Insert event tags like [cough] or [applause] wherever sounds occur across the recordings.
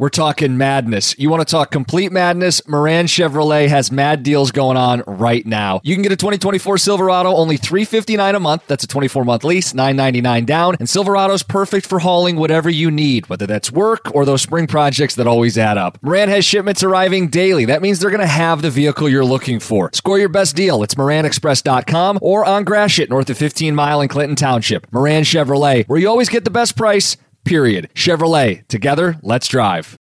We're talking madness. You want to talk complete madness? Moran Chevrolet has mad deals going on right now. You can get a 2024 Silverado only 359 a month. That's a 24 month lease, 999 down. And Silverado's perfect for hauling whatever you need, whether that's work or those spring projects that always add up. Moran has shipments arriving daily. That means they're going to have the vehicle you're looking for. Score your best deal. It's moranexpress.com or on Gratiot, north of 15 Mile in Clinton Township. Moran Chevrolet, where you always get the best price period. Chevrolet, together, let's drive.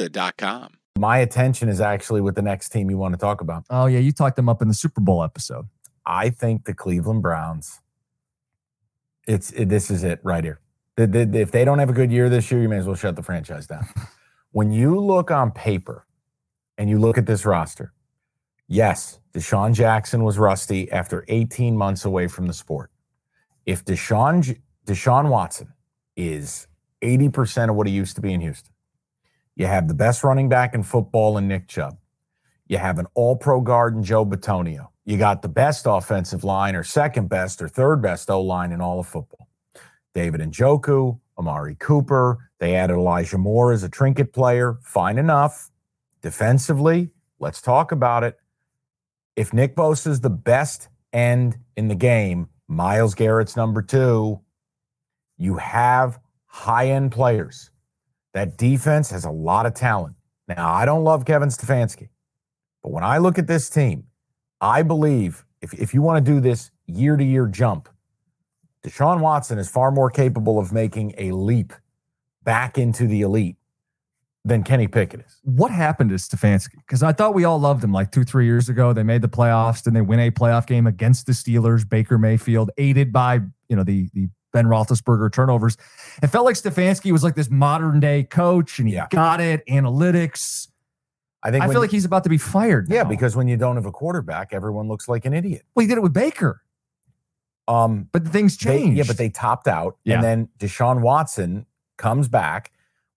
Serta.com. My attention is actually with the next team you want to talk about. Oh yeah, you talked them up in the Super Bowl episode. I think the Cleveland Browns. It's it, this is it right here. The- the- If they don't have a good year this year, you may as well shut the franchise down. [laughs] when you look on paper and you look at this roster, yes, Deshaun Jackson was rusty after 18 months away from the sport. If Deshaun Deshaun Watson is 80% of what he used to be in Houston, you have the best running back in football in Nick Chubb. You have an all pro guard in Joel Bitonio. You got the best offensive line, or second best, or third best O line in all of football. David and Njoku, Amari Cooper. They added Elijah Moore as a trinket player. Fine enough. Defensively, let's talk about it. If Nick Bosa is the best end in the game, Myles Garrett's number two, you have high end players. That defense has a lot of talent. Now, I don't love Kevin Stefanski, but when I look at this team, I believe if, if you want to do this year to year jump, Deshaun Watson is far more capable of making a leap back into the elite than Kenny Pickett is. What happened to Stefanski? Because I thought we all loved him like two, three years ago. They made the playoffs, then they win a playoff game against the Steelers, Baker Mayfield, aided by you know the the Ben Roethlisberger turnovers. It felt like Stefanski was like this modern day coach, and he Yeah. got it. Analytics. I think I feel like he's about to be fired. yeah, because when you don't have a quarterback, everyone looks like an idiot. well, he did it with Baker, Um, but the things they- changed. yeah, but they topped out, Yeah. and then Deshaun Watson comes back.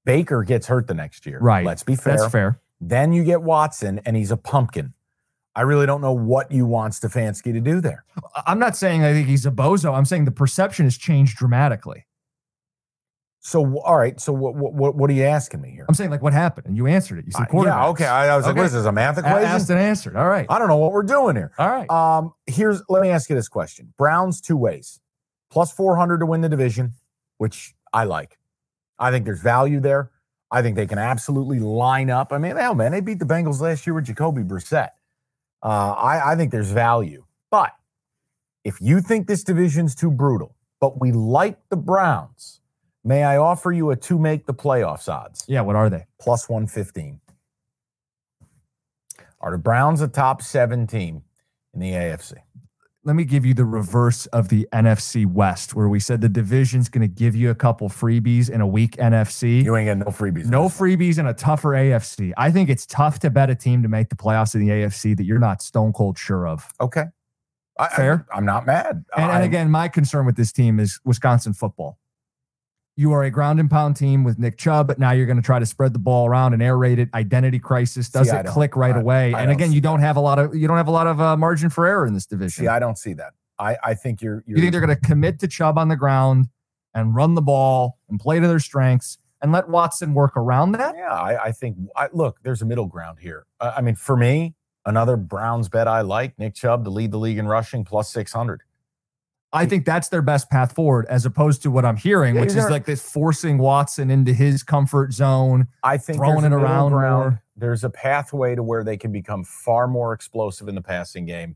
Baker gets hurt the next year. right. Let's be fair. That's fair. Then you get Watson, and he's a pumpkin. I really don't know what you want Stefanski to do there. I'm not saying I think he's a bozo. I'm saying the perception has changed dramatically. So, all right. So, what what what are you asking me here? I'm saying like what happened, and you answered it. You said Uh, yeah, okay. I, I was like, what is this, a math A- equation? Asked and answered. All right. I don't know what we're doing here. All right. Um, here's let me ask you this question: Browns two ways, plus four hundred to win the division, which I like. I think there's value there. I think they can absolutely line up. I mean, hell, man, they beat the Bengals last year with Jacoby Brissett. Uh, I, I think there's value, but if you think this division's too brutal, but we like the Browns, may I offer you a to make the playoffs odds? yeah. What are they? plus 115. Are the Browns a top seven team in the AFC? Let me give you the reverse of the NFC West, where we said the division's going to give you a couple freebies in a weak NFC. You ain't getting no freebies. no freebies and a tougher AFC. I think it's tough to bet a team to make the playoffs in the AFC that you're not stone cold sure of. Okay. I, Fair. I, am not mad. And, and again, my concern with this team is Wisconsin football. You are a ground and pound team with Nick Chubb, but now you're going to try to spread the ball around and raid it. Identity crisis does it click right I- away? I and again, you don't have a lot of you don't have a lot of uh, margin for error in this division. see, I don't see that. I, I think you're, you're You think they're going to commit to Chubb on the ground and run the ball and play to their strengths and let Watson work around that? Yeah, I, I think. I, look, there's a middle ground here. Uh, I mean, for me, another Browns bet I like Nick Chubb to lead the league in rushing plus 600. I think that's their best path forward, as opposed to what I'm hearing, Yeah, which is like this forcing Watson into his comfort zone. I think Throwing it around ground. There's a pathway to where they can become far more explosive in the passing game.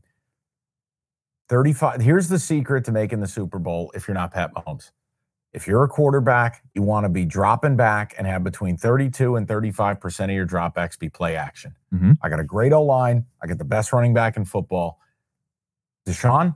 35. Here's the secret to making the Super Bowl if you're not Pat Mahomes. If you're a quarterback, you want to be dropping back and have between 32 and 35% of your dropbacks be play action. Mhm. I got a great O line. I got the best running back in football. Deshaun,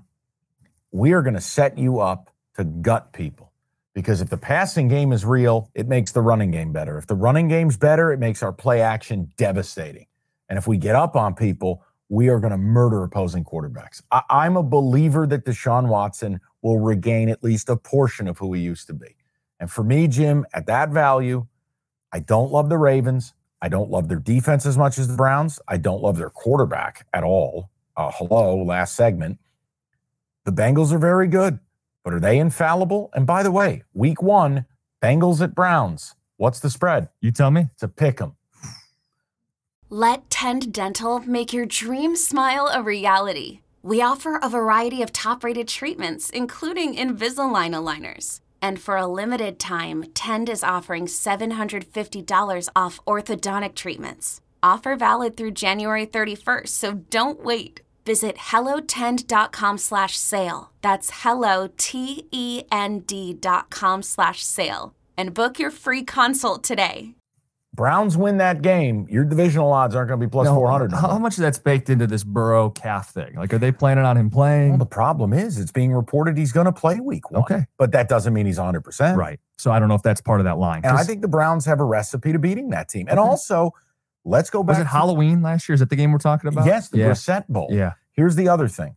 we are going to set you up to gut people. Because if the passing game is real, it makes the running game better. If the running game's better, it makes our play action devastating. And if we get up on people, we are going to murder opposing quarterbacks. I- I'm a believer that Deshaun Watson will regain at least a portion of who he used to be. And for me, Jim, at that value, I don't love the Ravens. I don't love their defense as much as the Browns. I don't love their quarterback at all. Uh, hello, last segment. The Bengals are very good, but are they infallible? And by the way, week one, Bengals at Browns. What's the spread? You tell me. It's a pick 'em. Let Tend Dental make your dream smile a reality. We offer a variety of top rated treatments, including Invisalign aligners. And for a limited time, Tend is offering $750 off orthodontic treatments. Offer valid through January 31st, so don't wait. Visit hellotend.com slash sale. That's hello, T-E-N-D dot com slash sale. And book your free consult today. Browns win that game, your divisional odds aren't going to be plus No, 400. How much of that's baked into this Burrow calf thing? Like, are they planning on him playing? Well, the problem is it's being reported he's going to play week one. Okay. But that doesn't mean he's 100%. right. So I don't know if that's part of that line. And I 'Cause think the Browns have a recipe to beating that team. And Okay. also, let's go back was it to- Halloween last year? Is that the game we're talking about? Yes, the yeah. Brissett Bowl. Yeah. Here's the other thing.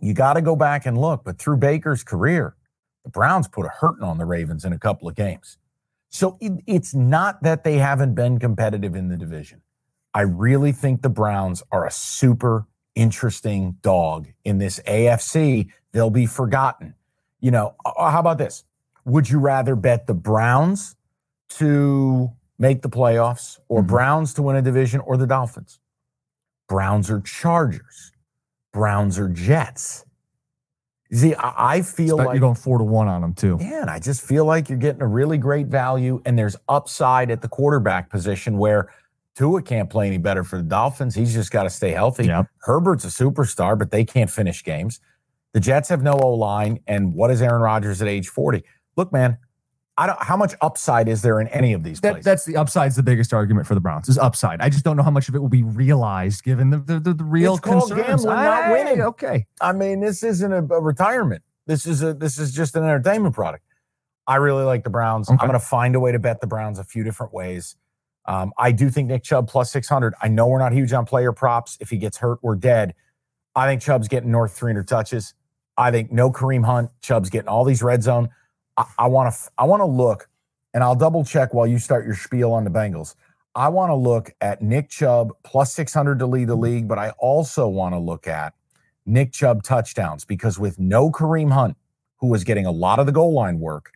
You got to go back and look, but through Baker's career, the Browns put a hurting on the Ravens in a couple of games. So it, it's not that they haven't been competitive in the division. I really think the Browns are a super interesting dog in this AFC. They'll be forgotten. You know, uh, how about this? Would you rather bet the Browns to make the playoffs or Mhm. Browns to win a division or the Dolphins? Browns or Chargers? Browns or Jets? See, I, I feel like you're going four to one on them too. yeah, and I just feel like you're getting a really great value, and there's upside at the quarterback position where Tua can't play any better for the Dolphins. He's just got to stay healthy. Yep. Herbert's a superstar, but they can't finish games. The Jets have no O line, and what is Aaron Rodgers at age 40? Look, man, I don't. How much upside is there in any of these That, places? that's the upside's the biggest argument for the Browns is upside. I just don't know how much of it will be realized given the the, the, the real It's concerns. gambling, not winning. Okay. I mean, this isn't a, a retirement. This is a this is just an entertainment product. I really like the Browns. Okay. I'm going to find a way to bet the Browns a few different ways. Um, I do think Nick Chubb plus 600. I know we're not huge on player props. If he gets hurt, we're dead. I think Chubb's getting north 300 touches. I think no Kareem Hunt. Chubb's getting all these red zone. I want to I want to look, and I'll double check while you start your spiel on the Bengals. I want to look at Nick Chubb plus 600 to lead the league, but I also want to look at Nick Chubb touchdowns because with no Kareem Hunt, who was getting a lot of the goal line work,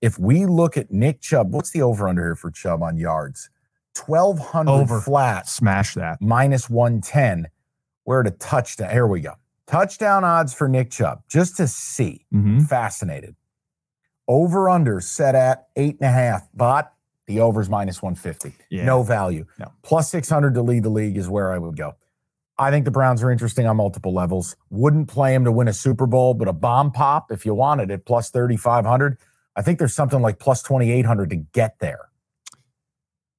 if we look at Nick Chubb, what's the over under here for Chubb on yards? 1,200 Over. flat Smash that. minus 110. Where to touchdown. Here we go. Touchdown odds for Nick Chubb, just to see. hmm Fascinated. Over under set at eight and a half, but the over's minus 150. Yeah. No value. No. Plus 600 to lead the league is where I would go. I think the Browns are interesting on multiple levels. Wouldn't play them to win a Super Bowl, but a bomb pop if you wanted it, plus 3,500. I think there's something like plus 2,800 to get there.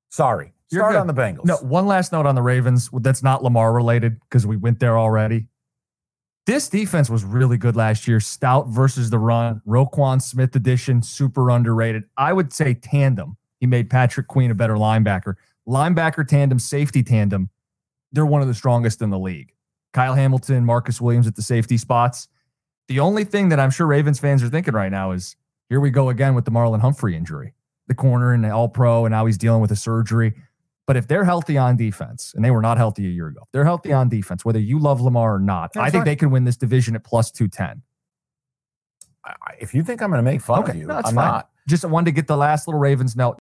Sorry. You're Start good. on the Bengals. No, one last note on the Ravens that's not Lamar related because we went there already. This defense was really good last year. Stout versus the run. Roquan Smith edition, super underrated. I would say tandem. He made Patrick Queen a better linebacker. Linebacker tandem, safety tandem. They're one of the strongest in the league. Kyle Hamilton, Marcus Williams at the safety spots. The only thing that I'm sure Ravens fans are thinking right now is here we go again with the Marlon Humphrey injury. The corner and the all pro, and now he's dealing with a surgery. But if they're healthy on defense, and they were not healthy a year ago, if they're healthy on defense, whether you love Lamar or not, That's I think fine. they can win this division at plus 210. I- I- if you think I'm going to make fun of you, no, I'm fine. not. Just wanted to get the last little Ravens note.